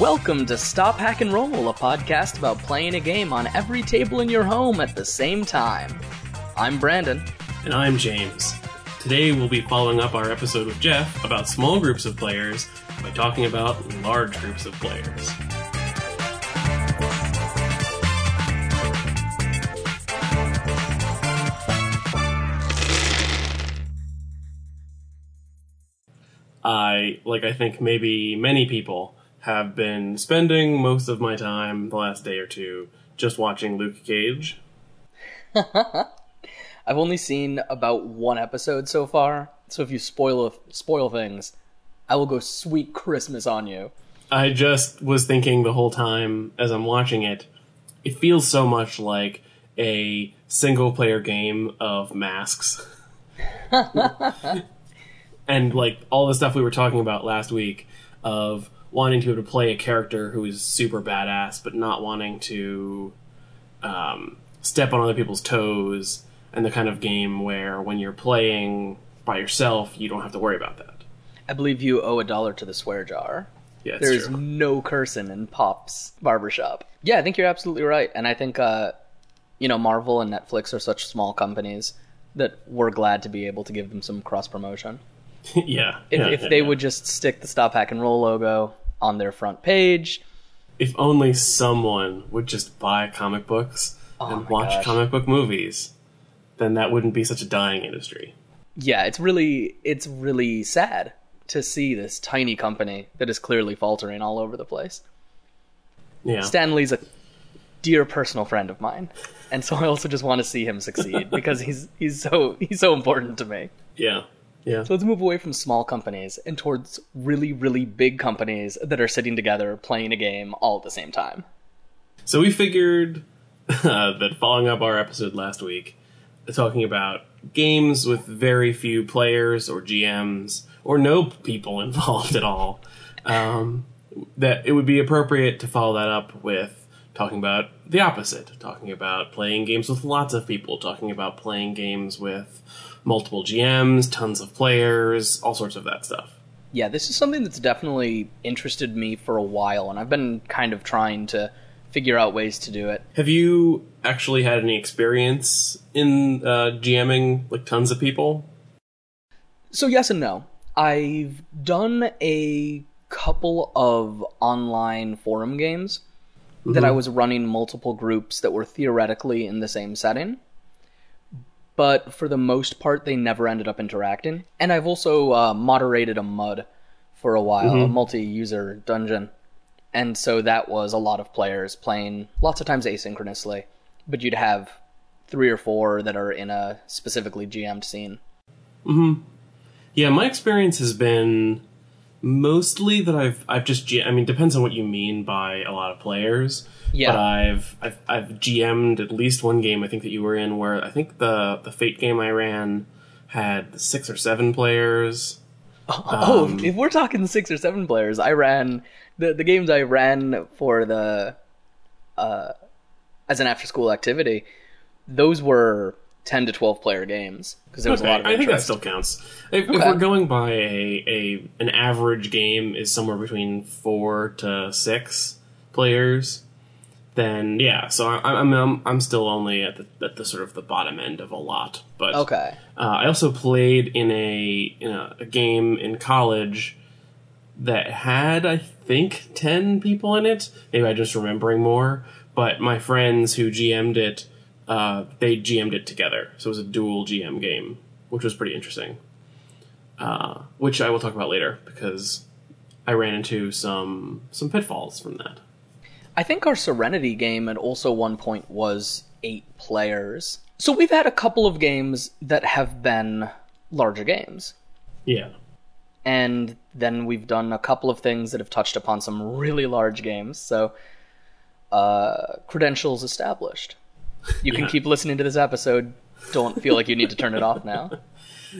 Welcome to Stop Hack and Roll, a podcast about playing a game on every table in your home at the same time. I'm Brandon. And I'm James. Today we'll be following up our episode with Jeff about small groups of players by talking about large groups of players. I, like I think maybe many people, have been spending most of my time the last day or two just watching Luke Cage. I've only seen about one episode so far, so if you spoil spoil things, I will go sweet Christmas on you. I just was thinking the whole time as I'm watching it, it feels so much like a single player game of masks. and like all the stuff we were talking about last week of wanting to be able to play a character who is super badass, but not wanting to um, step on other people's toes, and the kind of game where when you're playing by yourself, you don't have to worry about that. I believe you owe a dollar to the swear jar. Yeah, There's no cursing in Pop's barbershop. Yeah, I think you're absolutely right. And I think, uh, you know, Marvel and Netflix are such small companies that we're glad to be able to give them some cross promotion. yeah, If, yeah, if yeah, they yeah. would just stick the Stop Hack and Roll logo on their front page, if only someone would just buy comic books Oh and watch gosh. comic book movies, then that wouldn't be such a dying industry. yeah, it's really it's really sad to see this tiny company that is clearly faltering all over the place. Yeah, Stan Lee's a dear personal friend of mine, and so I also just want to see him succeed because he's he's so he's so important to me. yeah, yeah. So let's move away from small companies and towards really really big companies that are sitting together playing a game all at the same time. So we figured uh, that following up our episode last week, talking about games with very few players or GMs or no people involved at all, um, that it would be appropriate to follow that up with talking about the opposite, talking about playing games with lots of people, talking about playing games with multiple GMs, tons of players, all sorts of that stuff. Yeah, this is something that's definitely interested me for a while, and I've been kind of trying to figure out ways to do it. Have you actually had any experience in uh, GMing like tons of people? So yes and no. I've done a couple of online forum games that I was running multiple groups that were theoretically in the same setting. But for the most part, they never ended up interacting. And I've also uh, moderated a MUD for a while, a multi user dungeon. And so that was a lot of players playing lots of times asynchronously. But you'd have three or four that are in a specifically GM'd scene. Yeah, my experience has been mostly that I've I've just G- I mean depends on what you mean by a lot of players. Yeah. But I've I've I've GM'd at least one game I think that you were in where I think the the Fate game I ran had six or seven players. Oh, Um, if we're talking six or seven players, I ran the the games I ran for the uh, as an after school activity. Those were ten to twelve player games because there was a lot of I think that still counts. If, if we're going by a, a an average game is somewhere between four to six players, then yeah. So I, I'm I'm I'm still only at the at the sort of the bottom end of a lot. But Okay, uh, I also played in a in a, a game in college that had I think ten people in it. Maybe I'm just remembering more. But my friends who GM'd it, uh, they GM'd it together, so it was a dual GM game, which was pretty interesting. Uh, which I will talk about later because I ran into some some pitfalls from that. I think our Serenity game at also one point was eight players. So we've had a couple of games that have been larger games. Yeah, and then we've done a couple of things that have touched upon some really large games. So, uh, credentials established. You can Yeah. keep listening to this episode. Don't feel like you need to turn it off now.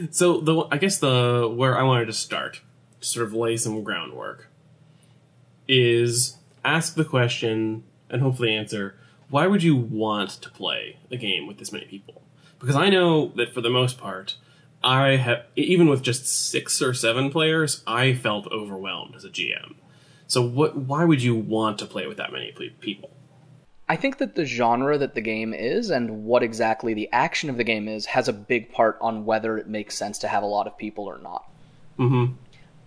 So the I guess the where I wanted to start, to sort of lay some groundwork, is ask the question and hopefully answer why would you want to play a game with this many people? Because I know that for the most part, I have even with just six or seven players, I felt overwhelmed as a GM. So what? Why would you want to play with that many people? I think that the genre that the game is and what exactly the action of the game is has a big part on whether it makes sense to have a lot of people or not. Mm-hmm.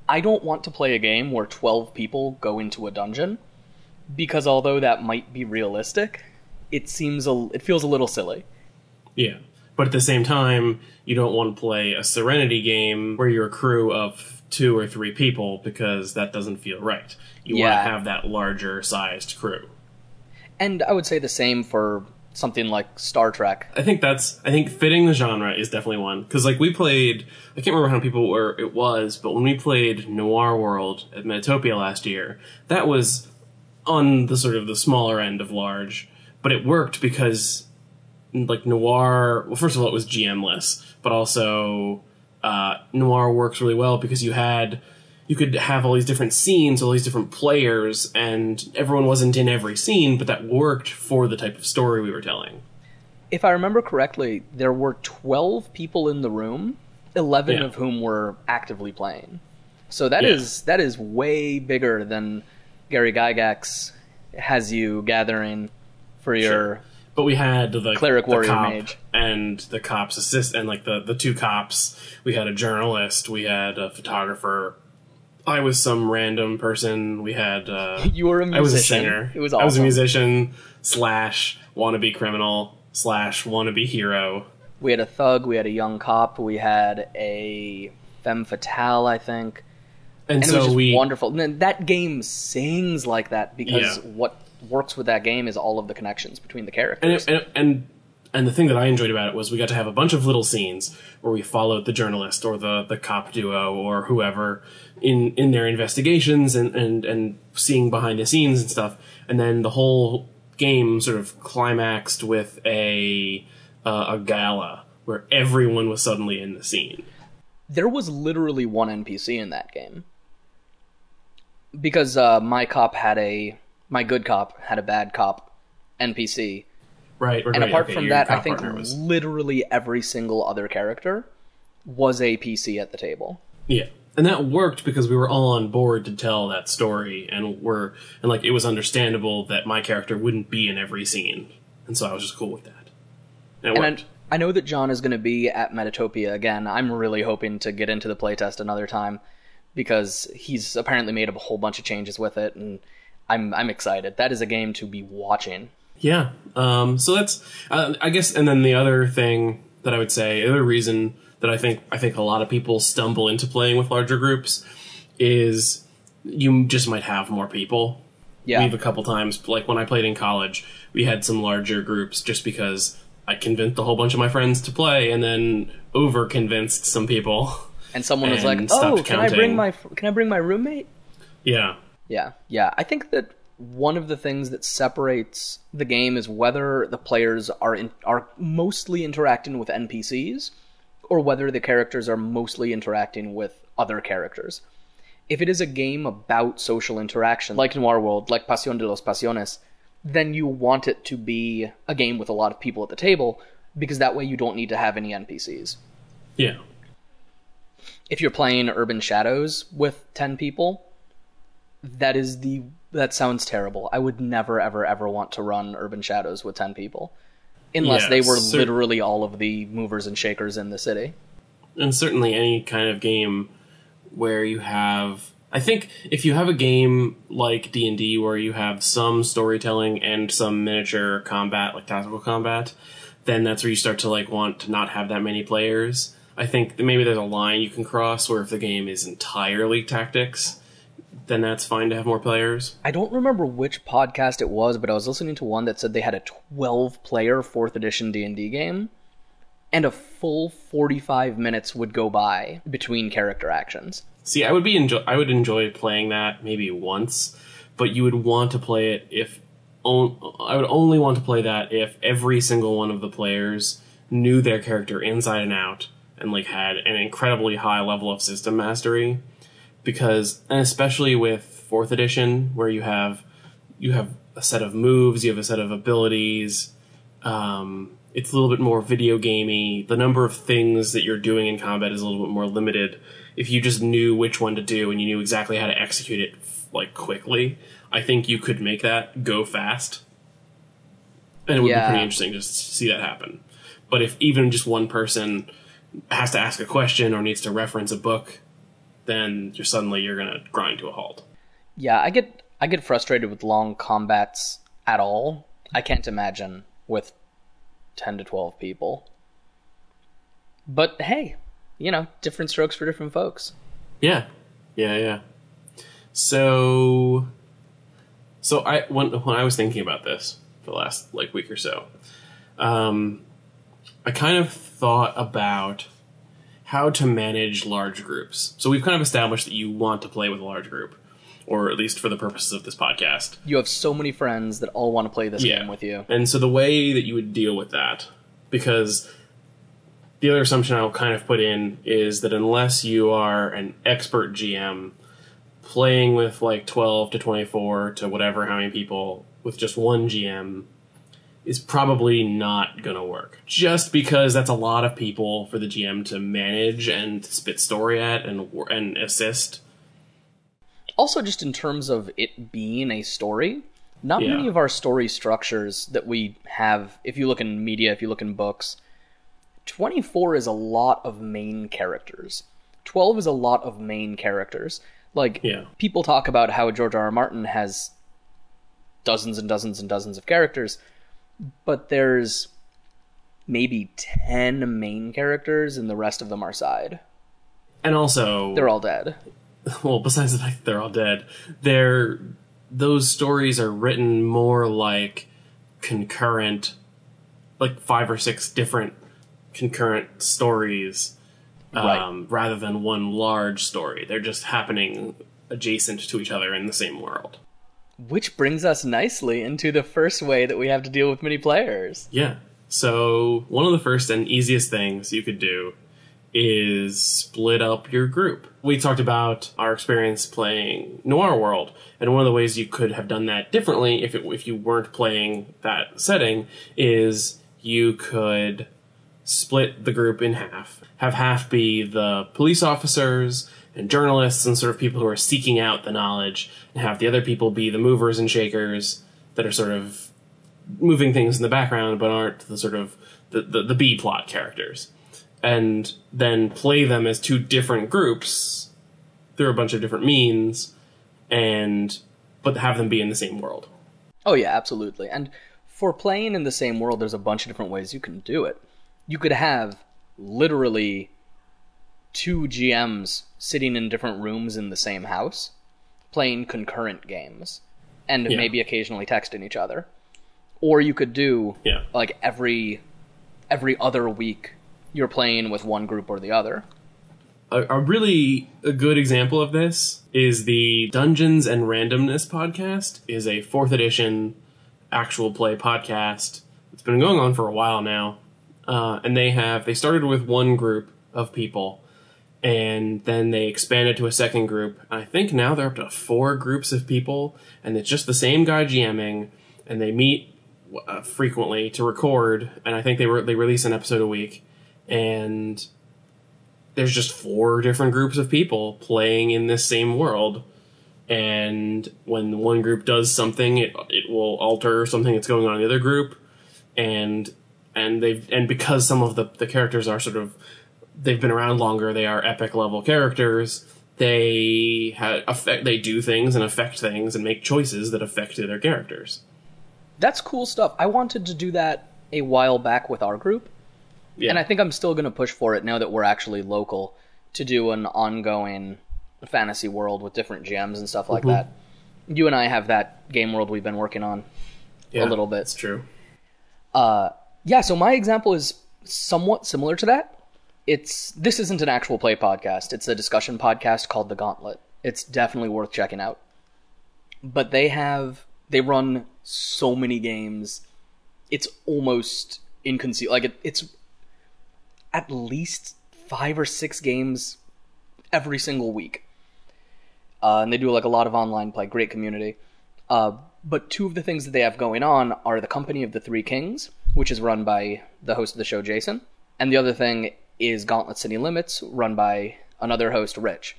I don't want to play a game where 12 people go into a dungeon because although that might be realistic, it seems a, it feels a little silly. Yeah. But at the same time, you don't want to play a Serenity game where you're a crew of two or three people because that doesn't feel right. You want to have that larger sized crew. And I would say the same for something like Star Trek. I think that's I think fitting the genre is definitely one because like we played I can't remember how many people were it was but when we played Noir World at Metatopia last year that was on the sort of the smaller end of large but it worked because like Noir well first of all it was GMless but also uh, Noir works really well because you had you could have all these different scenes, all these different players, and everyone wasn't in every scene, but that worked for the type of story we were telling. If I remember correctly, there were 12 people in the room, 11 Yeah. of whom were actively playing. So that is Yeah. that is way bigger than Gary Gygax has you gathering for your Sure. But we had the Cleric the warrior cop mage. and the cops assist and like the the two cops. We had a journalist. We had a photographer. I was some random person. We had. Uh, You were a I was a singer. It was awesome. I was a musician slash wannabe criminal slash wannabe hero. We had a thug, we had a young cop, we had a femme fatale, I think. And, And so it was just we wonderful. And that game sings like that because Yeah. what works with that game is all of the connections between the and, characters. it, and and the thing that I enjoyed about it was we got to have a bunch of little scenes where we followed the journalist or the the cop duo or whoever in in their investigations and and and seeing behind the scenes and stuff, and then the whole game sort of climaxed with a uh, a gala where everyone was suddenly in the scene. there was literally one NPC in that game. Because uh, my cop had a my good cop had a bad cop NPC. Right, right. And apart okay, from that, I think was literally every single other character was a PC at the table. Yeah. And that worked because we were all on board to tell that story and we're and like it was understandable that my character wouldn't be in every scene. And so I was just cool with that. And it And. I, I know that John is going to be at Metatopia again. I'm really hoping to get into the playtest another time because he's apparently made a whole bunch of changes with it, and I'm I'm excited. That is a game to be watching. Yeah. Um, so that's, uh, I guess, and then the other thing that I would say, the other reason that I think I think a lot of people stumble into playing with larger groups is you just might have more people. Yeah. We've a couple times, like when I played in college, we had some larger groups just because I convinced a whole bunch of my friends to play, and then over convinced some people. And someone was like, "Oh, can I bring my can I bring my roommate?" Yeah. Yeah, yeah. I think that one of the things that separates the game is whether the players are in, are mostly interacting with NPCs or whether the characters are mostly interacting with other characters. If it is a game about social interaction, like Noir World, like Pasión de los Pasiones, then you want it to be a game with a lot of people at the table because that way you don't need to have any NPCs. Yeah. if you're playing Urban Shadows with 10 people, that is the that sounds terrible. I would never ever ever want to run Urban Shadows with 10 people unless Yeah, they were cer- literally all of the movers and shakers in the city. and certainly any kind of game where you have i think if you have a game like d&d where you have some storytelling and some miniature combat like tactical combat then that's where you start to like want to not have that many players i think that maybe there's a line you can cross where if the game is entirely tactics then that's fine to have more players I don't remember which podcast it was, but I was listening to one that said they had a 12 player 4th edition D&D game and a full 45 minutes would go by between character actions. See, I would be enjoy- I would enjoy playing that maybe once, but you would want to play it if on- I would only want to play that if every single one of the players knew their character inside and out and like had an incredibly high level of system mastery because and especially with 4th edition where you have you have a set of moves, you have a set of abilities um, it's a little bit more video gamey. The number of things that you're doing in combat is a little bit more limited. If you just knew which one to do and you knew exactly how to execute it like quickly, I think you could make that go fast. And it would Yeah. be pretty interesting to see that happen. But if even just one person has to ask a question or needs to reference a book, then you're suddenly you're going to grind to a halt. Yeah, I get I get frustrated with long combats at all. I can't imagine with 10 to 12 people. But hey, you know, different strokes for different folks. Yeah, yeah, yeah. So, so I when when I was thinking about this for the last like week or so, um, I kind of thought about how to manage large groups. So we've kind of established that you want to play with a large group, or at least for the purposes of this podcast. You have so many friends that all want to play this Yeah. game with you. And so the way that you would deal with that, because the other assumption I'll kind of put in is that unless you are an expert GM playing with like 12 to 24 to whatever how many people with just one GM is probably not going to work. Just because that's a lot of people for the GM to manage and spit story at and and assist. Also, just in terms of it being a story, not Yeah. many of our story structures that we have, if you look in media, if you look in books, 24 is a lot of main characters. 12 is a lot of main characters. Like, Yeah. people talk about how George R. R. Martin has dozens and dozens and dozens of characters, but there's maybe 10 main characters and the rest of them are side. And also They're all dead. well, besides the fact that they're all dead, they're those stories are written more like concurrent, like five or six different concurrent stories, Right. um, rather than one large story. They're just happening adjacent to each other in the same world. Which brings us nicely into the first way that we have to deal with many players. Yeah. So one of the first and easiest things you could do is split up your group. We talked about our experience playing Noir World, and one of the ways you could have done that differently if it, if you weren't playing that setting is you could split the group in half. Have half be the police officers and journalists and sort of people who are seeking out the knowledge, and have the other people be the movers and shakers that are sort of moving things in the background but aren't the sort of the, the, the B plot characters. And then play them as two different groups through a bunch of different means and but have them be in the same world. Oh, yeah, absolutely. And for playing in the same world, there's a bunch of different ways you can do it. You could have literally two GMs sitting in different rooms in the same house, playing concurrent games, and Yeah. maybe occasionally texting each other. Or you could do Yeah. like every every other week you're playing with one group or the other. a, a really a good example of this is the Dungeons and Randomness podcast is a fourth edition actual play podcast. It's been going on for a while now, uh, and they have they started with one group of people, and then they expanded to a second group. I think now they're up to four groups of people, and it's just the same guy GMing, and they meet uh, frequently to record. And I think they were they release an episode a week, and there's just four different groups of people playing in this same world and when one group does something it, it will alter something that's going on in the other group and and they've and because some of the, the characters are sort of they've been around longer they are epic level characters they ha- affect they do things and affect things and make choices that affect their characters That's cool stuff. I wanted to do that a while back with our group, yeah and I think I'm still going to push for it now that we're actually local to do an ongoing fantasy world with different GMs and stuff like Mm-hmm. that. You and I have that game world we've been working on Yeah, a little bit. it's true Uh, yeah, so my example is somewhat similar to that. It's this isn't an actual play podcast. It's a discussion podcast called The Gauntlet. It's definitely worth checking out. But they have they run so many games. It's almost inconceivable. Like it, it's at least five or six games every single week. Uh, and they do like a lot of online play. Great community. Uh, but two of the things that they have going on are the Company of the Three Kings, which is run by the host of the show, Jason. And the other thing is Gauntlet City Limits, run by another host, Rich.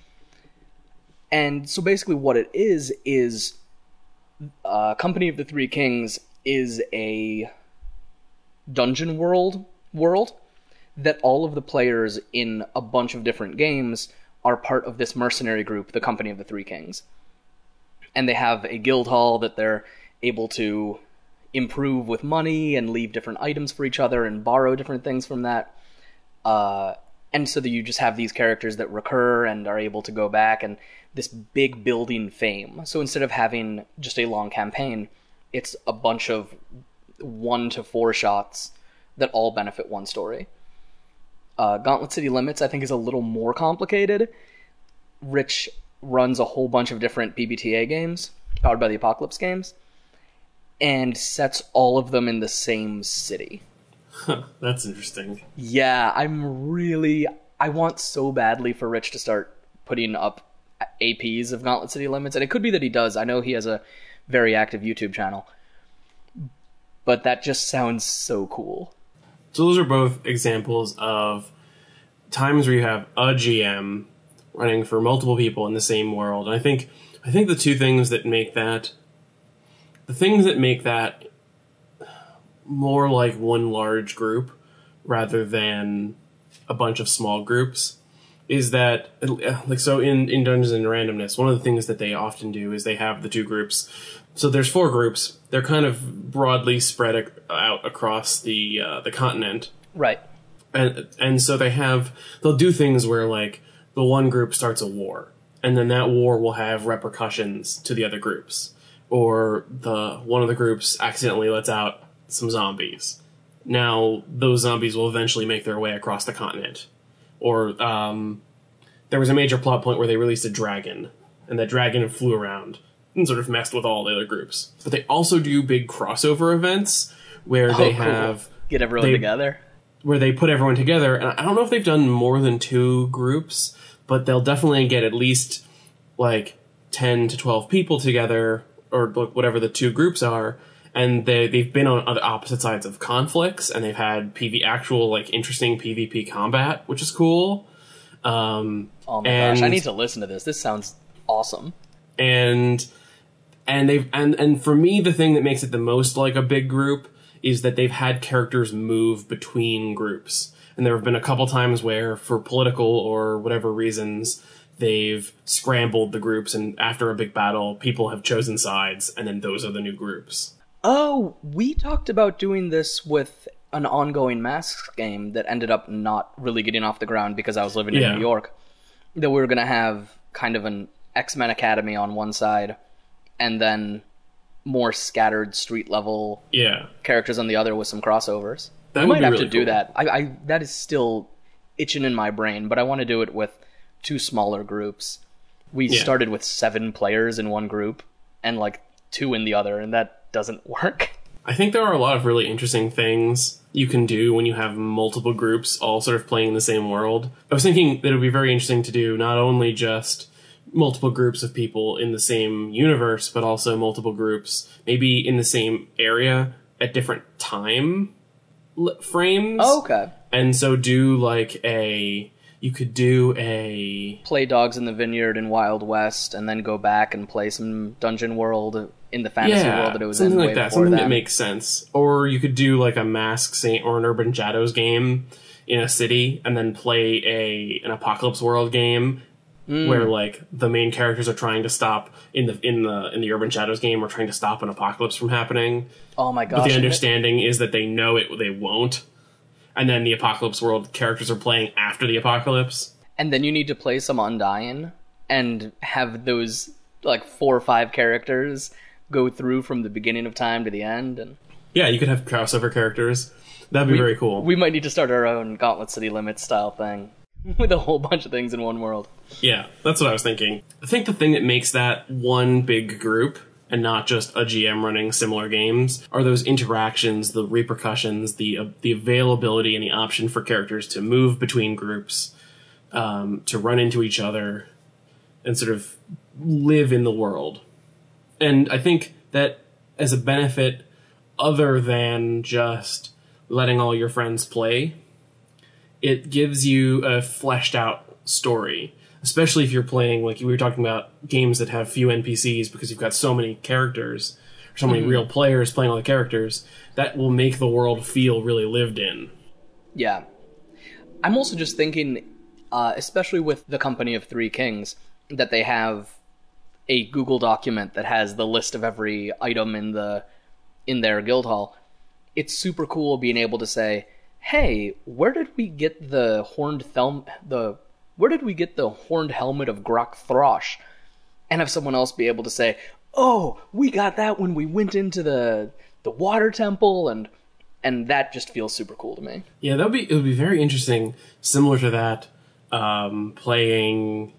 And so basically, what it is is uh, Company of the Three Kings is a dungeon world world that all of the players in a bunch of different games are part of this mercenary group, the Company of the Three Kings. And they have a guild hall that they're able to improve with money and leave different items for each other and borrow different things from that. Uh, and so that you just have these characters that recur and are able to go back and this big building fame. So instead of having just a long campaign, it's a bunch of one to four shots that all benefit one story. Uh, Gauntlet City Limits, I think, is a little more complicated. Rich runs a whole bunch of different PBTA games, powered by the Apocalypse games, and sets all of them in the same city. Huh, that's interesting. Yeah, I'm really. I want so badly for Rich to start putting up APs of Gauntlet City Limits, and it could be that he does. I know he has a very active YouTube channel, but that just sounds so cool. So those are both examples of times where you have a GM running for multiple people in the same world. And I think I think the two things that make that the things that make that more like one large group rather than a bunch of small groups is that like so in in Dungeons and Randomness, one of the things that they often do is they have the two groups. So there's four groups. They're kind of broadly spread ac- out across the uh, the continent, Right. and and so they have they'll do things where like the one group starts a war, and then that war will have repercussions to the other groups, or the one of the groups accidentally lets out some zombies. Now those zombies will eventually make their way across the continent, or um, there was a major plot point where they released a dragon, and that dragon flew around and sort of messed with all the other groups. But they also do big crossover events where they Oh, cool. have Get everyone they- together. where they put everyone together. And I don't know if they've done more than two groups, but they'll definitely get at least like ten to twelve people together, or whatever the two groups are. And they they've been on other opposite sides of conflicts, and they've had PV actual like interesting PvP combat, which is cool. Um, Oh my and, gosh, I need to listen to this. This sounds awesome. and and they've and and for me the thing that makes it the most like a big group is that they've had characters move between groups and there have been a couple times where for political or whatever reasons they've scrambled the groups and after a big battle people have chosen sides and then those are the new groups Oh, we talked about doing this with an ongoing masks game that ended up not really getting off the ground because I was living Yeah. in New York. That we were going to have kind of an X Men Academy on one side, and then more scattered street level yeah characters on the other with some crossovers. That we might have really to do cool. that. I, I that is still itching in my brain, but I want to do it with two smaller groups. We Yeah. started with seven players in one group and like two in the other, and that doesn't work. I think there are a lot of really interesting things you can do when you have multiple groups all sort of playing in the same world. I was thinking that it would be very interesting to do not only just multiple groups of people in the same universe, but also multiple groups maybe in the same area at different time frames. Oh, okay. And so do like a. You could do a. Play Dogs in the Vineyard in Wild West, and then go back and play some Dungeon World in the fantasy yeah, world that it was something in like that. Something that. that makes sense. Or you could do like a Masks game or an Urban Shadows game in a city, and then play a an Apocalypse World game Hmm. where like the main characters are trying to stop in the in the in the Urban Shadows game are trying to stop an apocalypse from happening. oh my god! But the understanding is that they know it they won't. And then the Apocalypse World characters are playing after the apocalypse. and then you need to play some Undying and have those like four or five characters go through from the beginning of time to the end and Yeah, you could have crossover characters. That'd be very cool. we might need to start our own gauntlet city limits style thing with a whole bunch of things in one world Yeah, that's what I was thinking. I think the thing that makes that one big group and not just a GM running similar games are those interactions, the repercussions, the uh, the availability and the option for characters to move between groups, um, to run into each other, and sort of live in the world. And I think that as a benefit, other than just letting all your friends play, it gives you a fleshed out story. Especially if you're playing, like we were talking about, games that have few NPCs because you've got so many characters, or so many real players playing all the characters, that will make the world feel really lived in. Yeah. I'm also just thinking, uh, especially with the Company of Three Kings, that they have a Google document that has the list of every item in the in their guild hall. It's super cool being able to say, "Hey, where did we get the horned thelm the where did we get the horned helmet of Grok Throsh?" And have someone else be able to say, "Oh, we got that when we went into the the water temple and and that just feels super cool to me." Yeah, that would be it would be very interesting, similar to that. Um, playing,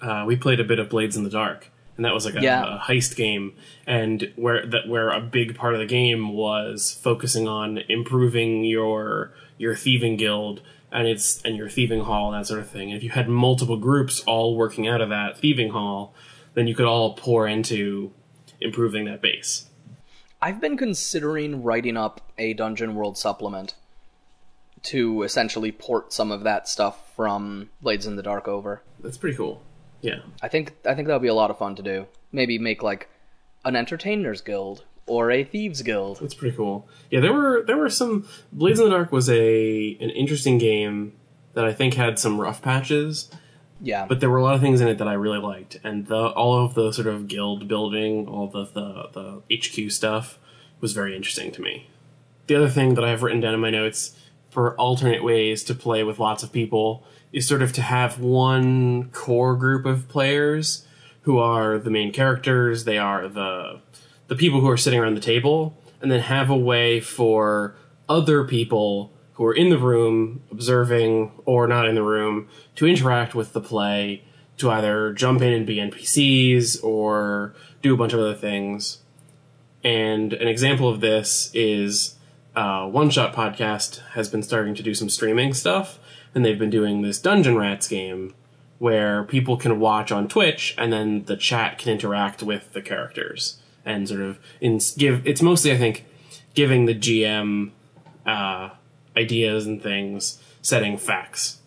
uh, we played a bit of Blades in the Dark, and that was like a, Yeah. a heist game, and where that where a big part of the game was focusing on improving your your thieving guild and its and your thieving hall and that sort of thing. And if you had multiple groups all working out of that thieving hall, then you could all pour into improving that base. I've been considering writing up a Dungeon World supplement to essentially port some of that stuff from Blades in the Dark over. That's pretty cool. Yeah. I think I think that would be a lot of fun to do. Maybe make like an entertainers guild or a thieves guild. That's pretty cool. Yeah, there were there were some Blades in the Dark was a an interesting game that I think had some rough patches, Yeah. but there were a lot of things in it that I really liked, and the all of the sort of guild building, all the the, the HQ stuff was very interesting to me. The other thing that I have written down in my notes for alternate ways to play with lots of people is sort of to have one core group of players who are the main characters, they are the the people who are sitting around the table, and then have a way for other people who are in the room observing or not in the room to interact with the play to either jump in and be NPCs or do a bunch of other things. And an example of this is uh, One Shot Podcast has been starting to do some streaming stuff, and they've been doing this Dungeon Rats game where people can watch on Twitch, and then the chat can interact with the characters and sort of in, give. It's mostly, I think, giving the GM uh, ideas and things, setting facts.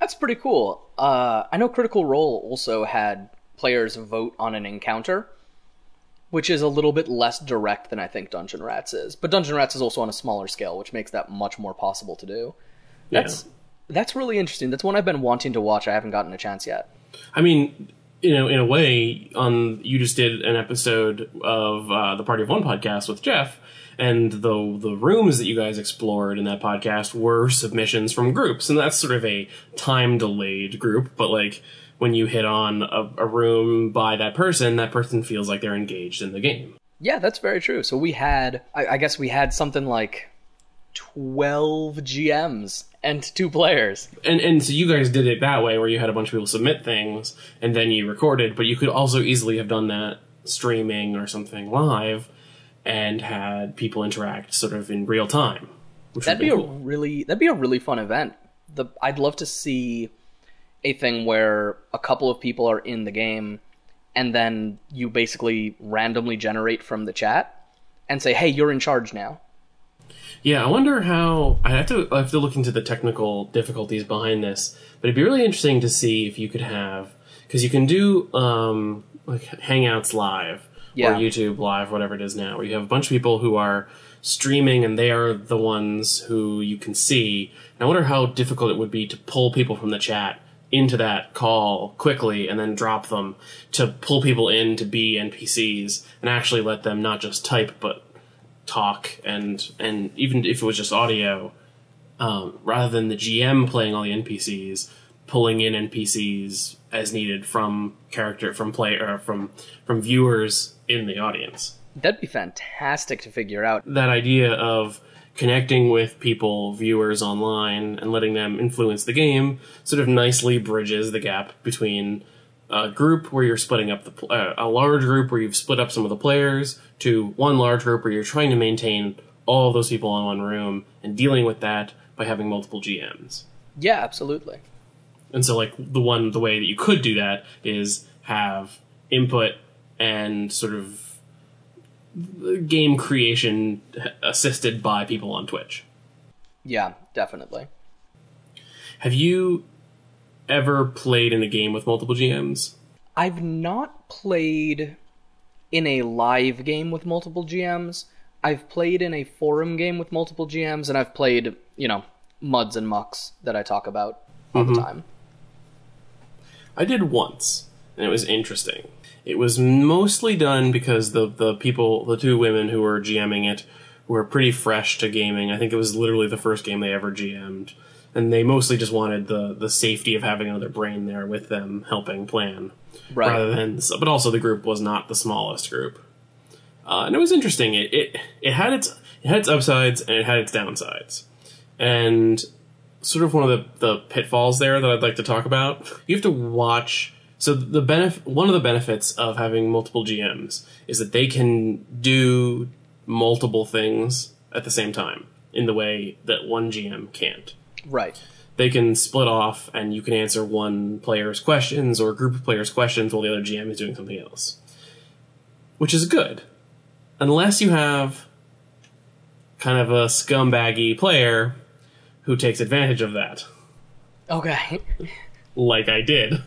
That's pretty cool. Uh, I know Critical Role also had players vote on an encounter, which is a little bit less direct than I think Dungeon Rats is. But Dungeon Rats is also on a smaller scale, which makes that much more possible to do. That's that's really interesting. That's one I've been wanting to watch. I haven't gotten a chance yet. I mean, you know, in a way, on you just did an episode of uh, the Party of One podcast with Jeff, and the the rooms that you guys explored in that podcast were submissions from groups, and that's sort of a time delayed group, but like when you hit on a, a room by that person, that person feels like they're engaged in the game. Yeah, that's very true. So we had, I, I guess we had something like 12 GMs and two players. and and so you guys did it that way where you had a bunch of people submit things and then you recorded but you could also easily have done that streaming or something live and had people interact sort of in real time That'd would be a really that'd be a really fun event. The I'd love to see a thing where a couple of people are in the game and then you basically randomly generate from the chat and say, "Hey, you're in charge now." Yeah i wonder how i have to i have to look into the technical difficulties behind this but it'd be really interesting to see if you could have because you can do um like hangouts live Yeah. or youtube live whatever it is now where you have a bunch of people who are streaming and they are the ones who you can see and i wonder how difficult it would be to pull people from the chat into that call quickly and then drop them to pull people in to be npcs and actually let them not just type but talk and and even if it was just audio um, rather than the gm playing all the npcs pulling in npcs as needed from character from play or from from viewers in the audience That'd be fantastic to figure out. that idea of connecting with people, viewers online, and letting them influence the game sort of nicely bridges the gap between a group where you're splitting up the pl- uh, a large group where you've split up some of the players to one large group where you're trying to maintain all those people in one room and dealing with that by having multiple GMs. Yeah, absolutely. And so like the one the way that you could do that is have input and sort of game creation assisted by people on Twitch. Yeah, definitely. Have you ever played in a game with multiple GMs? I've not played in a live game with multiple GMs. I've played in a forum game with multiple GMs, and I've played, you know, muds and mucks that I talk about all the mm-hmm. time. I did once, and it was interesting. It was mostly done because the the people, the two women who were GMing it, were pretty fresh to gaming. I think it was literally the first game they ever GM'd, and they mostly just wanted the the safety of having another brain there with them helping plan, Right. rather than. But also, the group was not the smallest group, uh, and it was interesting. It, it it had its it had its upsides and it had its downsides, and sort of one of the, the pitfalls there that I'd like to talk about. You have to watch. So the benef- one of the benefits of having multiple GMs is that they can do multiple things at the same time in the way that one GM can't. Right. They can split off and you can answer one player's questions or a group of players' questions while the other GM is doing something else. Which is good. Unless you have kind of a scumbaggy player who takes advantage of that Okay. like I did.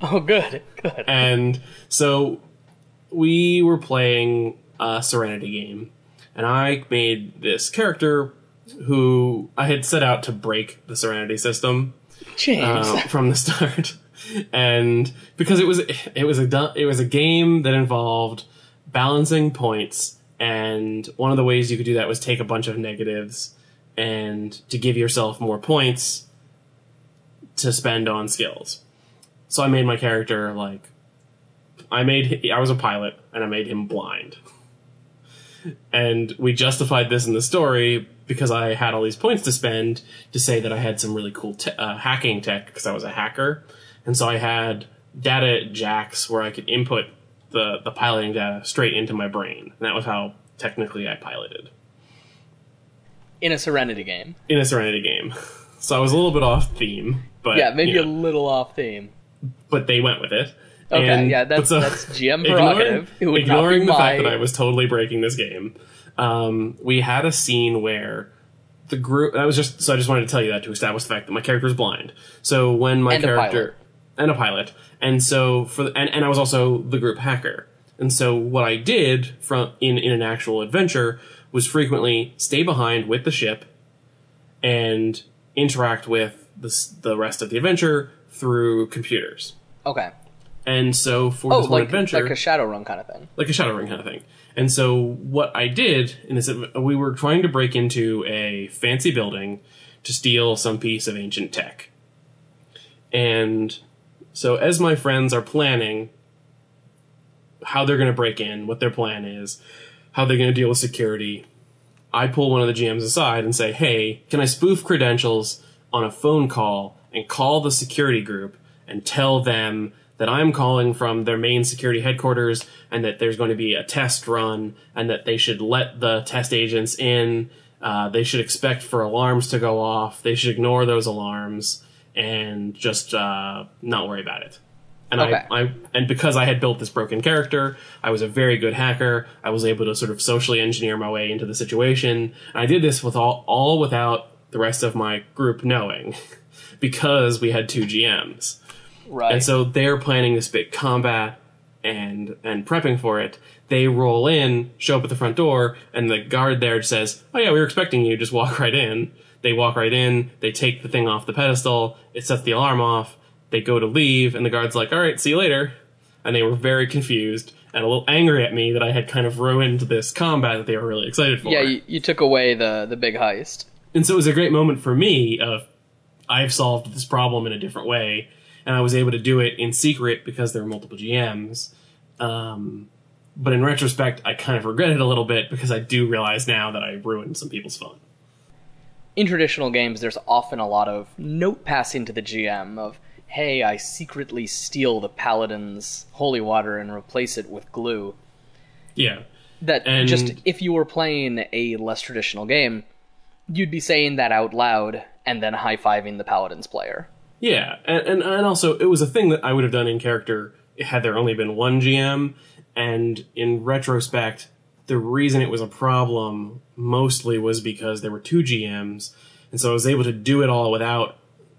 Oh, good. Good. And so we were playing a Serenity game, and I made this character who I had set out to break the Serenity system uh, from the start. And because it was it was a it was a game that involved balancing points, and one of the ways you could do that was take a bunch of negatives and to give yourself more points to spend on skills. So I made my character like I made I was a pilot and I made him blind. And we justified this in the story because I had all these points to spend to say that I had some really cool te- uh, hacking tech because I was a hacker. And so I had data jacks where I could input the, the piloting data straight into my brain. And that was how technically I piloted In a Serenity game. in a Serenity game. So I was a little bit off theme, but Yeah, maybe you a little off theme. but they went with it. Okay, And- yeah, that's so- that's GM prerogative. Not ignoring the my... fact that I was totally breaking this game, um, we had a scene where the group. That was just so. I just wanted to tell you that to establish the fact that my character is blind. So when my And a character and a pilot, and so for the, and and I was also the group hacker. And so what I did from in in an actual adventure was frequently stay behind with the ship and interact with the the rest of the adventure through computers. Okay. And so for Oh, this one like, adventure, like a Shadowrun kind of thing. like a Shadowrun kind of thing. And so what I did in this, we were trying to break into a fancy building to steal some piece of ancient tech. And so as my friends are planning how they're going to break in, what their plan is, how they're going to deal with security, I pull one of the GMs aside and say, "Hey, can I spoof credentials on a phone call and call the security group and tell them that I'm calling from their main security headquarters and that there's going to be a test run and that they should let the test agents in. Uh, they should expect for alarms to go off. They should ignore those alarms and just uh, not worry about it." And Okay. I, I and because I had built this broken character, I was a very good hacker. I was able to sort of socially engineer my way into the situation. And I did this with all all without the rest of my group knowing, because we had two GMs. Right. And so they're planning this big combat and and prepping for it. They roll in, show up at the front door, and the guard there says, "Oh yeah, we were expecting you. Just walk right in." They walk right in. They take the thing off the pedestal. It sets the alarm off. They go to leave, and the guard's like, "All right, see you later." And they were very confused and a little angry at me that I had kind of ruined this combat that they were really excited for. yeah, you, you took away the the big heist. And so it was a great moment for me of I've solved this problem in a different way, and I was able to do it in secret because there were multiple GMs. Um, but in retrospect, I kind of regret it a little bit because I do realize now that I ruined some people's fun. In traditional games, there's often a lot of note passing to the GM of, "Hey, I secretly steal the paladin's holy water and replace it with glue." Yeah, That And- just if you were playing a less traditional game, you'd be saying that out loud and then high fiving the paladin's player. Yeah, and, and also it was a thing that I would have done in character had there only been one GM. And in retrospect, the reason it was a problem mostly was because there were two GMs, and so I was able to do it all without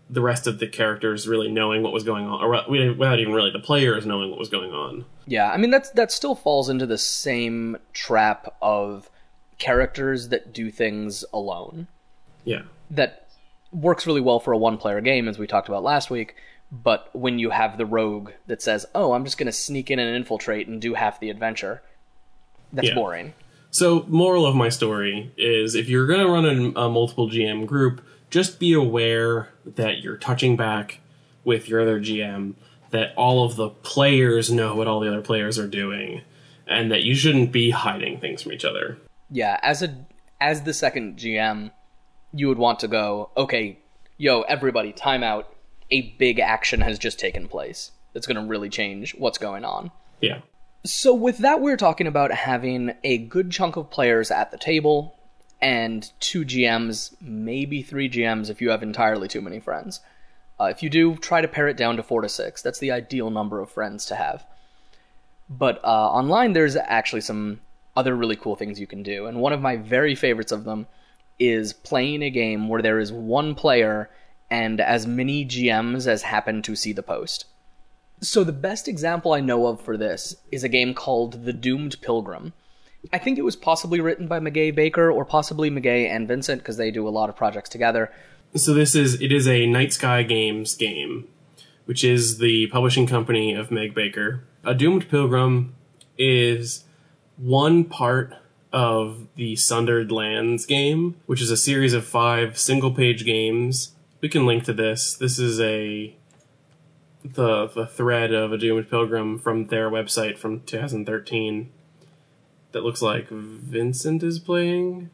the rest of the characters really knowing what was going on, or without even really the players knowing what was going on. Yeah, I mean that's that still falls into the same trap of characters that do things alone. Yeah. That works really well for a one-player game, as we talked about last week. But when you have the rogue that says, "Oh, I'm just going to sneak in and infiltrate and do half the adventure," that's Yeah. boring. So, moral of my story is if you're going to run a, a multiple GM group, just be aware that you're touching back with your other GM, that all of the players know what all the other players are doing, and that you shouldn't be hiding things from each other. Yeah, as a as the second GM, you would want to go, okay, yo, everybody, time out. A big action has just taken place. That's going to really change what's going on. Yeah. So with that, we're talking about having a good chunk of players at the table and two GMs, maybe three GMs if you have entirely too many friends. Uh, if you do, try to pare it down to four to six. That's the ideal number of friends to have. But uh, online, there's actually some other really cool things you can do, and one of my very favorites of them is playing a game where there is one player and as many GMs as happen to see the post. So the best example I know of for this is a game called The Doomed Pilgrim. I think it was possibly written by Meguey Baker or possibly Meguey and Vincent because they do a lot of projects together. So this is it is a Night Sky Games game, which is the publishing company of Meg Baker. A Doomed Pilgrim is one part of the Sundered Lands game, which is a series of five single page games. We can link to this. This is a the the thread of a Doomed Pilgrim from their website from 2013 that looks like Vincent is playing.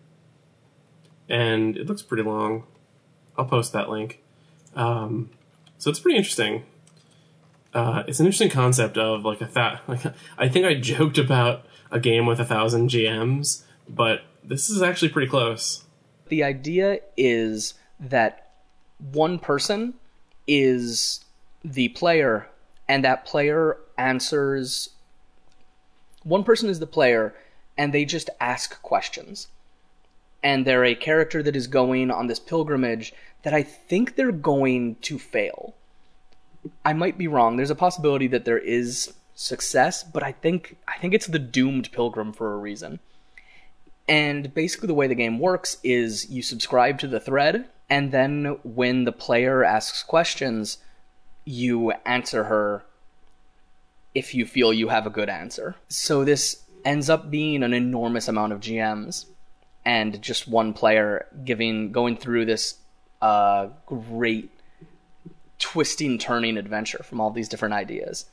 And it looks pretty long. I'll post that link. Um, so it's pretty interesting. Uh, it's an interesting concept of like a that. Like I think I joked about a game with a thousand GMs, but this is actually pretty close. The idea is that one person is the player, and that player answers. One person is the player, and they just ask questions. And they're a character that is going on this pilgrimage that I think they're going to fail. I might be wrong. There's a possibility that there is success, but I think I think it's the doomed pilgrim for a reason. And basically the way the game works is you subscribe to the thread and then when the player asks questions, you answer her if you feel you have a good answer. So this ends up being an enormous amount of GMs and just one player giving going through this uh, great twisting turning adventure from all these different ideas.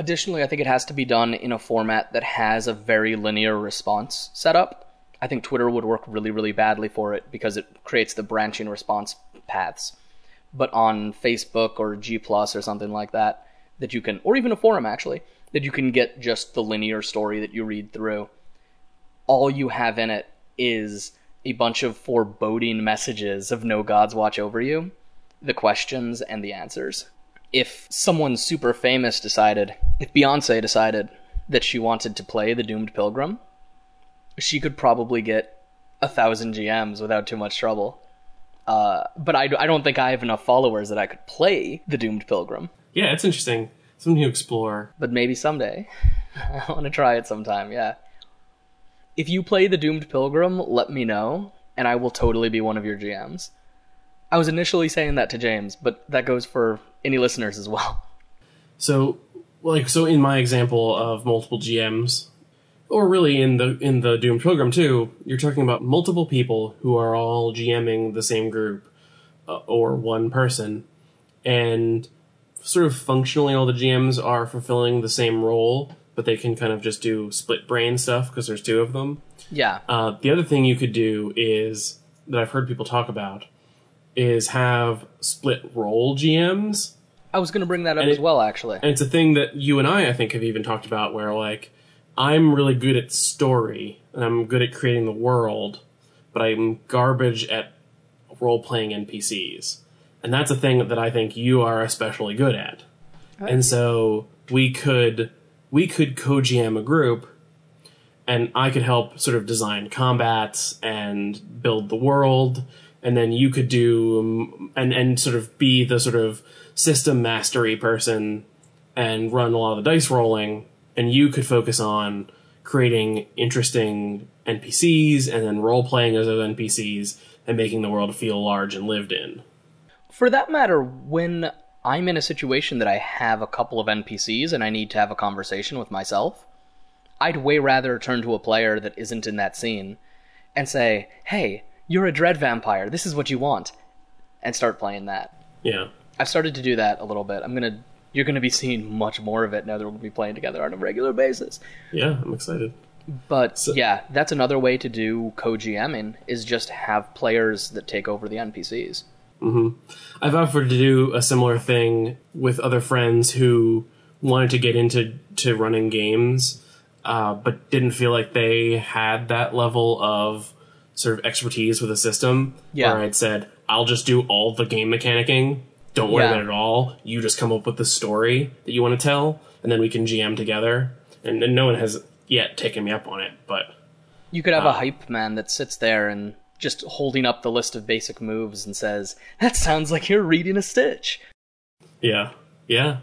Additionally, I think it has to be done in a format that has a very linear response setup. I think Twitter would work really, really badly for it because it creates the branching response paths. But on Facebook or G Plus or something like that, that you can, or even a forum actually, that you can get just the linear story that you read through. All you have in it is a bunch of foreboding messages of no gods watch over you, the questions and the answers. If someone super famous decided, if Beyonce decided that she wanted to play the Doomed Pilgrim, she could probably get a thousand GMs without too much trouble. Uh, but I, I don't think I have enough followers that I could play the Doomed Pilgrim. Yeah, it's interesting. Something to explore. But maybe someday. I want to try it sometime, yeah. If you play the Doomed Pilgrim, let me know, and I will totally be one of your GMs. I was initially saying that to James, but that goes for any listeners as well. So, like, so in my example of multiple GMs, or really in the in the Doomed Pilgrim too, you're talking about multiple people who are all GMing the same group uh, or one person, and sort of functionally all the GMs are fulfilling the same role, but they can kind of just do split brain stuff because there's two of them. Yeah. Uh, the other thing you could do is that I've heard people talk about is have split role GMs. I was going to bring that up And as it- well, actually. And it's a thing that you and I, I think, have even talked about where, like, I'm really good at story and I'm good at creating the world, but I'm garbage at role playing NPCs. And that's a thing that I think you are especially good at. And so we could we could co-GM a group and I could help sort of design combats and build the world, and then you could do um, and and sort of be the sort of system mastery person and run a lot of the dice rolling, and you could focus on creating interesting NPCs and then role playing as those NPCs and making the world feel large and lived in. For that matter, when I'm in a situation that I have a couple of NPCs and I need to have a conversation with myself, I'd way rather turn to a player that isn't in that scene and say, "Hey, you're a dread vampire. This is what you want," and start playing that. Yeah. I've started to do that a little bit. I'm gonna you're gonna be seeing much more of it now that we're gonna be playing together on a regular basis. Yeah, I'm excited. But yeah, that's another way to do co-GMing is just have players that take over the NPCs. I've offered to do a similar thing with other friends who wanted to get into to running games, uh, but didn't feel like they had that level of sort of expertise with a system. Yeah. Where I'd said, "I'll just do all the game mechanicking. Don't worry Yeah. about it at all. You just come up with the story that you want to tell, and then we can GM together." And, and no one has yet taken me up on it, but You could have a uh. hype man that sits there and just holding up the list of basic moves and says, "That sounds like you're reading a sitch." Yeah, yeah.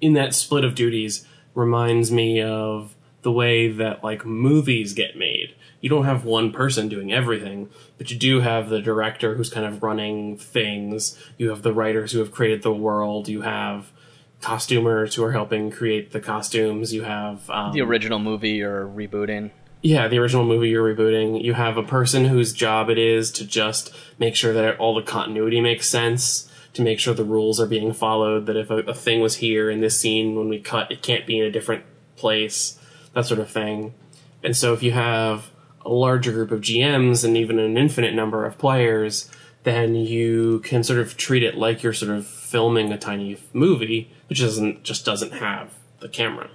In that split of duties reminds me of the way that like movies get made. You don't have one person doing everything, but you do have the director who's kind of running things. You have the writers who have created the world. You have costumers who are helping create the costumes. You have um, The original movie you're rebooting. yeah, the original movie you're rebooting. You have a person whose job it is to just make sure that all the continuity makes sense, to make sure the rules are being followed, that if a, a thing was here in this scene when we cut, it can't be in a different place, that sort of thing. And so if you have a larger group of GMs and even an infinite number of players, then you can sort of treat it like you're sort of filming a tiny movie, which doesn't just doesn't have the camera.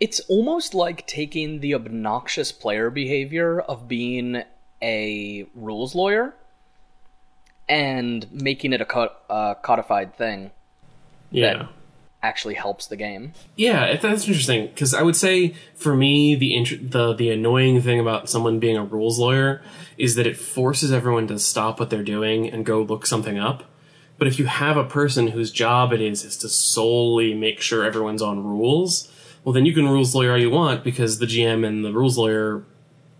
It's almost like taking the obnoxious player behavior of being a rules lawyer and making it a co- uh, codified thing Yeah. that actually helps the game. Yeah, that's interesting because I would say for me the int- the the annoying thing about someone being a rules lawyer is that it forces everyone to stop what they're doing and go look something up. But if you have a person whose job it is is to solely make sure everyone's on rules, well then you can rules lawyer all you want because the GM and the rules lawyer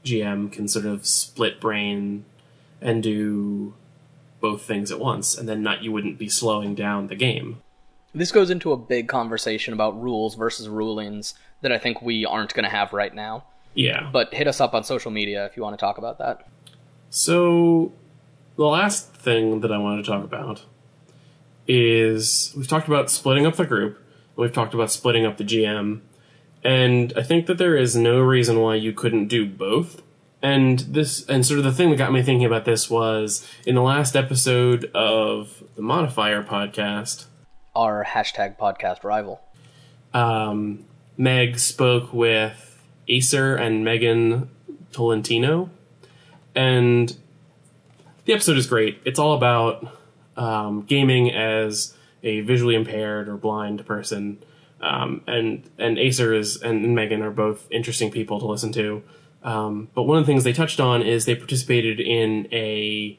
GM can sort of split brain and do both things at once, and then not you wouldn't be slowing down the game. This goes into a big conversation about rules versus rulings that I think we aren't going to have right now. Yeah, But hit us up on social media if you want to talk about that. So, the last thing that I wanted to talk about is we've talked about splitting up the group, we've talked about splitting up the GM, and I think that there is no reason why you couldn't do both. And this, and sort of the thing that got me thinking about this was in the last episode of the Modifier podcast, Our hashtag podcast rival. um, Meg spoke with Acer and Megan Tolentino, and the episode is great. It's all about um, gaming as a visually impaired or blind person, um, and and Acer is and Megan are both interesting people to listen to. Um, but one of the things they touched on is they participated in a,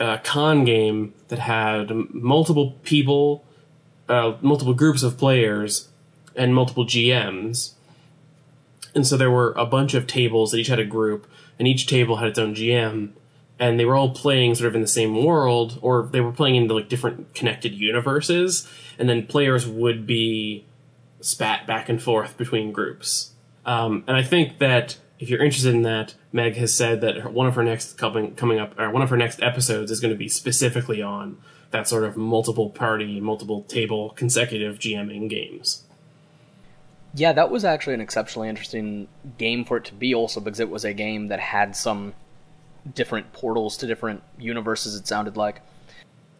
a con game that had multiple people, uh, multiple groups of players, and multiple GMs. And so there were a bunch of tables that each had a group, and each table had its own GM, and they were all playing sort of in the same world, or they were playing into like different connected universes, and then players would be spat back and forth between groups. Um, and I think that if you're interested in that, Meg has said that one of her next coming coming up, or one of her next episodes is going to be specifically on that sort of multiple party, multiple table, consecutive GMing games. Yeah, that was actually an exceptionally interesting game for it to be also because it was a game that had some different portals to different universes it sounded like.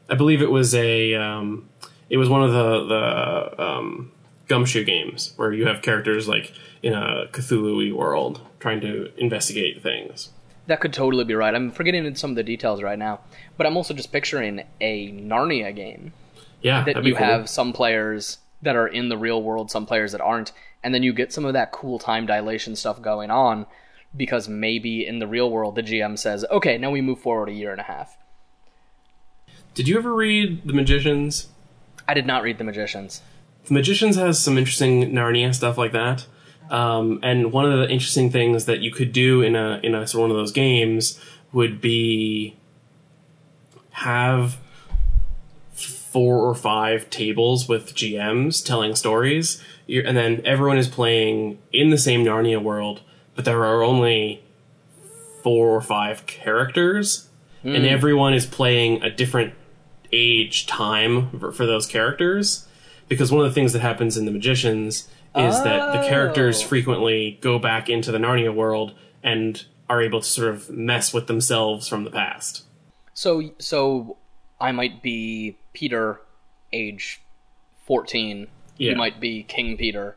I believe it was a um, it was one of the the um, gumshoe games where you have characters like in a Cthulhu world trying to investigate things. That could totally be right. I'm forgetting some of the details right now, but I'm also just picturing a Narnia game Yeah, that you cool. have some players that are in the real world, some players that aren't, and then you get some of that cool time dilation stuff going on because maybe in the real world the GM says, "Okay, now we move forward a year and a half." Did you ever read The Magicians? I did not read The Magicians. The Magicians has some interesting Narnia stuff like that. Um, and one of the interesting things that you could do in a in a sort of one of those games would be have four or five tables with GMs telling stories, You're, and then everyone is playing in the same Narnia world, but there are only four or five characters, and everyone is playing a different age time for, for those characters. Because one of the things that happens in The Magicians is that the characters Oh. frequently go back into the Narnia world and are able to sort of mess with themselves from the past. So so I might be Peter, age fourteen. Yeah. You might be King Peter.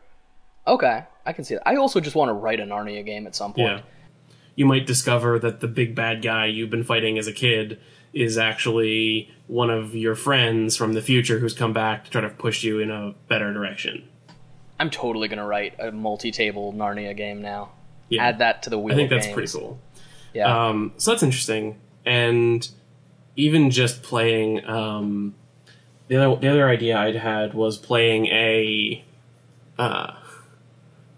Okay, I can see that. I also just want to write a Narnia game at some point. Yeah. You might discover that the big bad guy you've been fighting as a kid is actually one of your friends from the future who's come back to try to push you in a better direction. I'm totally gonna write a multi-table Narnia game now. Yeah. Add that to the wheel. I think that's games. pretty cool. Yeah. Um, so that's interesting. And even just playing um, the other the other idea I'd had was playing a. Uh,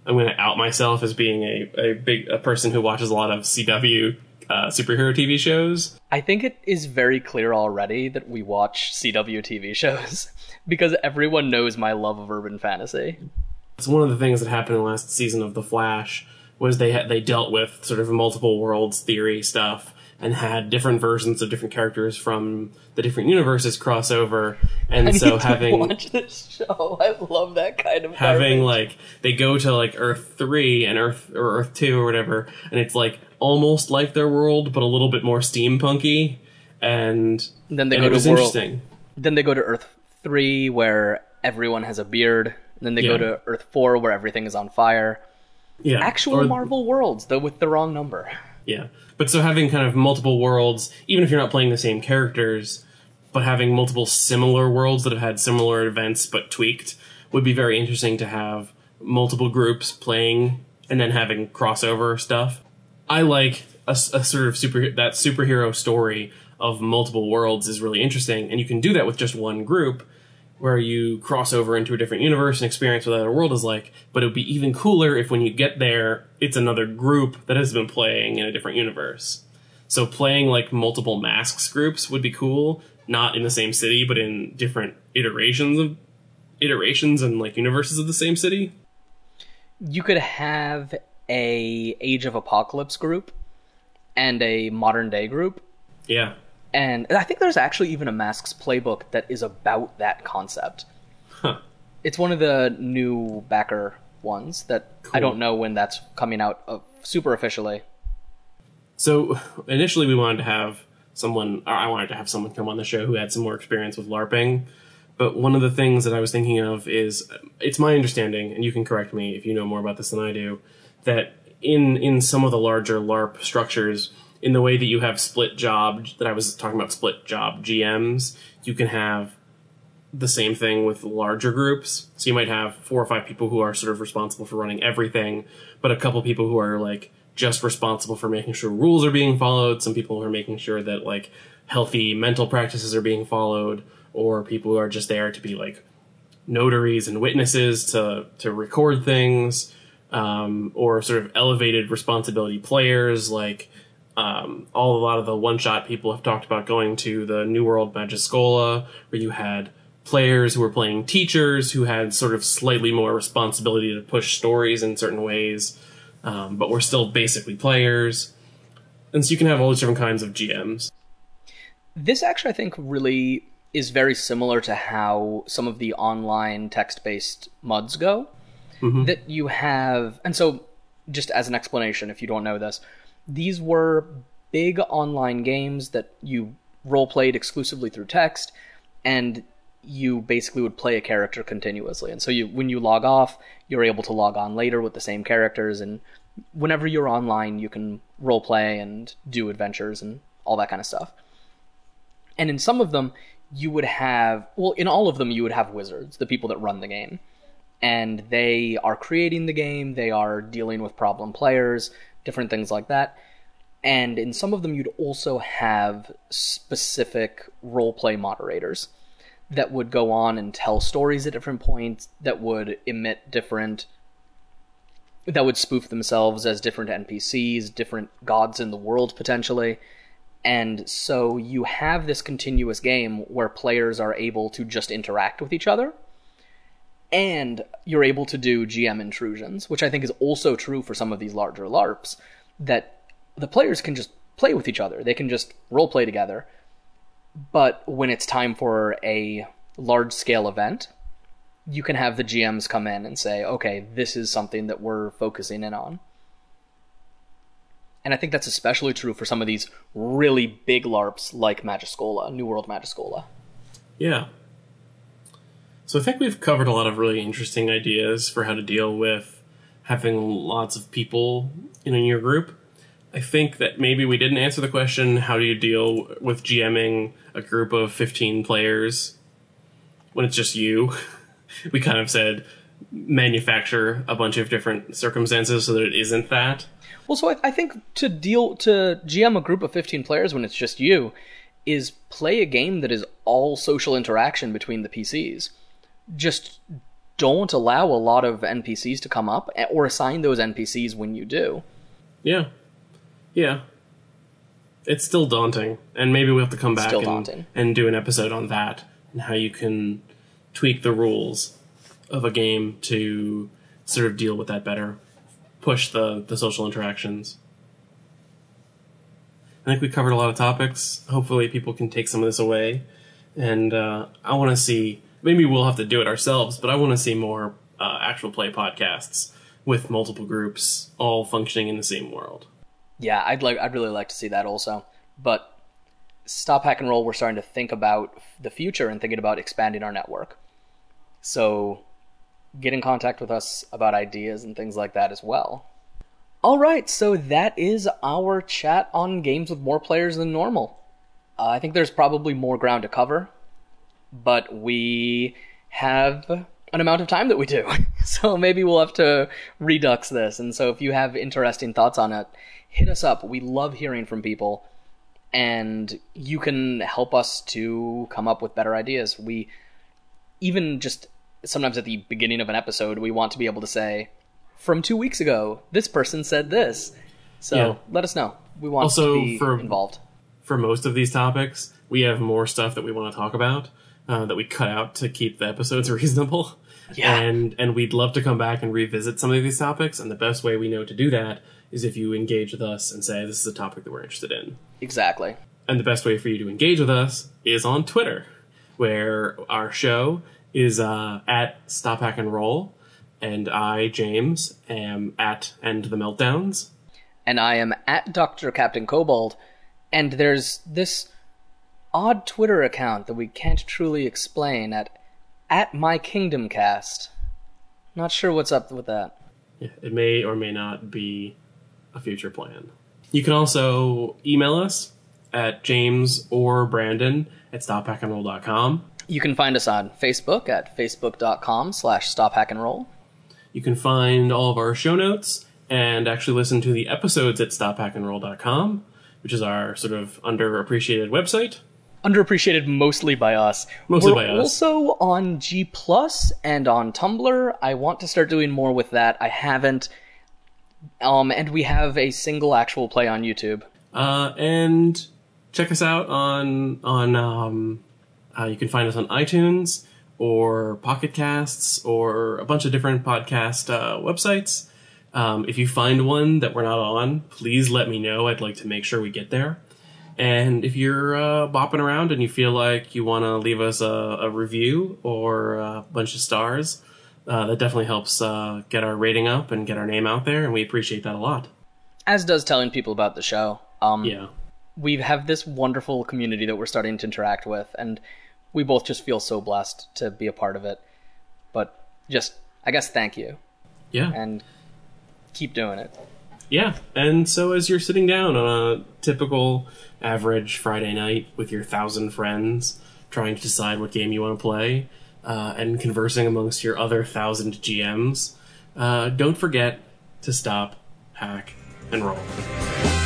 I'm going to out myself as being a, a big a person who watches a lot of CW uh, superhero TV shows. I think it is very clear already that we watch CW TV shows because everyone knows my love of urban fantasy. It's one of the things that happened in the last season of The Flash was they had, they dealt with sort of multiple worlds theory stuff and had different versions of different characters from the different universes cross over, and I so need to having watch this show. I love that kind of having garbage. like they go to like Earth three and Earth or Earth two or whatever, and it's like almost like their world, but a little bit more steampunky, and then they and go it to was world. interesting. Then they go to Earth three where everyone has a beard. And then they Yeah. go to Earth four where everything is on fire. Yeah, Actual Or- Marvel worlds, though with the wrong number. Yeah. But so having kind of multiple worlds, even if you're not playing the same characters, but having multiple similar worlds that have had similar events but tweaked would be very interesting to have multiple groups playing and then having crossover stuff. I like a sort of super that superhero story of multiple worlds is really interesting, and you can do that with just one group where you cross over into a different universe and experience what that other world is like. But it would be even cooler if when you get there, it's another group that has been playing in a different universe. So playing like multiple masks groups would be cool, not in the same city, but in different iterations of iterations and like universes of the same city. You could have a Age of Apocalypse group and a modern day group. Yeah. And I think there's actually even a Masks playbook that is about that concept. Huh. It's one of the new backer ones that I don't know when that's coming out uh, super officially. So initially, we wanted to have someone, or I wanted to have someone come on the show who had some more experience with LARPing. But one of the things that I was thinking of is, it's my understanding, and you can correct me if you know more about this than I do, that in in some of the larger LARP structures, in the way that you have split job, that I was talking about split job GMs, you can have the same thing with larger groups. So you might have four or five people who are sort of responsible for running everything, but a couple people who are like just responsible for making sure rules are being followed. Some people who are making sure that like healthy mental practices are being followed, or people who are just there to be like notaries and witnesses to to record things, um, or sort of elevated responsibility players like um, all a lot of the one shot people have talked about going to the New World Magischola, where you had players who were playing teachers who had sort of slightly more responsibility to push stories in certain ways, um, but were still basically players. And so you can have all these different kinds of GMs. This actually, I think, really is very similar to how some of the online text based MUDs go. That you have, and so just as an explanation, if you don't know this, these were big online games that you role played exclusively through text, and you basically would play a character continuously. And so you, when you log off, you're able to log on later with the same characters, and whenever you're online, you can role play and do adventures and all that kind of stuff. And in some of them, you would have, well, in all of them, you would have wizards, the people that run the game. And they are creating the game, they are dealing with problem players, different things like that. And in some of them, you'd also have specific roleplay moderators that would go on and tell stories at different points, that would emit different, that would spoof themselves as different NPCs, different gods in the world potentially. And so you have this continuous game where players are able to just interact with each other and you're able to do GM intrusions, which I think is also true for some of these larger LARPs, that the players can just play with each other. They can just role play together. But when it's time for a large scale event, you can have the GMs come in and say, okay, this is something that we're focusing in on. And I think that's especially true for some of these really big LARPs like Magischola, New World Magischola. Yeah. So I think we've covered a lot of really interesting ideas for how to deal with having lots of people in your group. I think that maybe we didn't answer the question how do you deal with GMing a group of 15 players when it's just you? we kind of said manufacture a bunch of different circumstances so that it isn't that. Well, so I, I think to deal to GM a group of 15 players when it's just you is play a game that is all social interaction between the PCs just don't allow a lot of NPCs to come up or assign those NPCs when you do. Yeah. Yeah. It's still daunting. And maybe we'll have to come back and, and do an episode on that and how you can tweak the rules of a game to sort of deal with that better. Push the, the social interactions. I think we covered a lot of topics. Hopefully, people can take some of this away. And uh, I want to see maybe we'll have to do it ourselves, but I want to see more uh, actual play podcasts with multiple groups all functioning in the same world. Yeah, I'd like I'd really like to see that also. But Stop Hack and Roll, we're starting to think about the future and thinking about expanding our network. So get in contact with us about ideas and things like that as well. All right, so that is our chat on games with more players than normal. Uh, I think there's probably more ground to cover, but we have an amount of time that we do. so maybe we'll have to redux this. And so if you have interesting thoughts on it, hit us up. We love hearing from people and you can help us to come up with better ideas. We even just sometimes at the beginning of an episode, we want to be able to say, from two weeks ago, this person said this. So yeah. let us know. We want also, to be for, involved. For most of these topics, we have more stuff that we want to talk about uh, that we cut out to keep the episodes reasonable. Yeah. And and we'd love to come back and revisit some of these topics. And the best way we know to do that is if you engage with us and say this is a topic that we're interested in. Exactly. And the best way for you to engage with us is on Twitter, where our show is uh, at Stop Hack and Roll, and I, James, am at End the Meltdowns. And I am at Dr. Captain Kobold. And there's this odd Twitter account that we can't truly explain at at my kingdom cast. Not sure what's up with that. Yeah, it may or may not be a future plan. You can also email us at James or Brandon at stophackandroll.com. You can find us on Facebook at facebook.com slash stophackandroll. You can find all of our show notes and actually listen to the episodes at stophackandroll.com, which is our sort of underappreciated website underappreciated mostly by us. Mostly We're by us. Also on G Plus and on Tumblr. I want to start doing more with that. I haven't. Um, and we have a single actual play on YouTube. Uh, and check us out on on um, uh, you can find us on iTunes or Pocket Casts or a bunch of different podcast uh, websites. Um, if you find one that we're not on, please let me know. I'd like to make sure we get there. And if you're uh, bopping around and you feel like you want to leave us a, a, review or a bunch of stars, uh, that definitely helps uh, get our rating up and get our name out there, and we appreciate that a lot. As does telling people about the show. Um, yeah. We have this wonderful community that we're starting to interact with, and we both just feel so blessed to be a part of it. But just, I guess, thank you. Yeah. And keep doing it. Yeah, and so as you're sitting down on a typical average Friday night with your thousand friends, trying to decide what game you want to play, uh, and conversing amongst your other thousand GMs, uh, don't forget to stop, hack, and roll.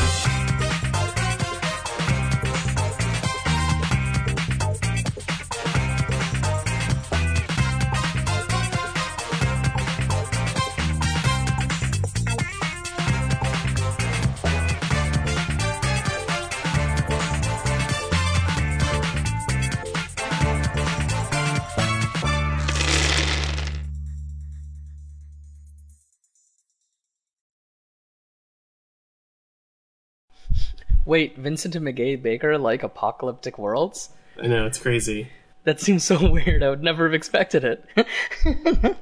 Wait, Vincent and Meguey Baker like apocalyptic worlds? I know it's crazy. That seems so weird. I would never have expected it.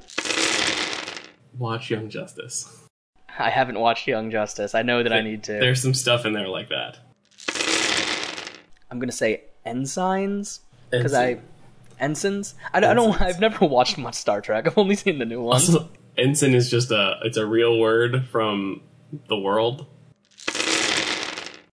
Watch Young Justice. I haven't watched Young Justice. I know that I need to. There's some stuff in there like that. I'm gonna say ensigns because I ensigns. I, don't- I don't. I've never watched much Star Trek. I've only seen the new ones. Also, ensign is just a it's a real word from the world.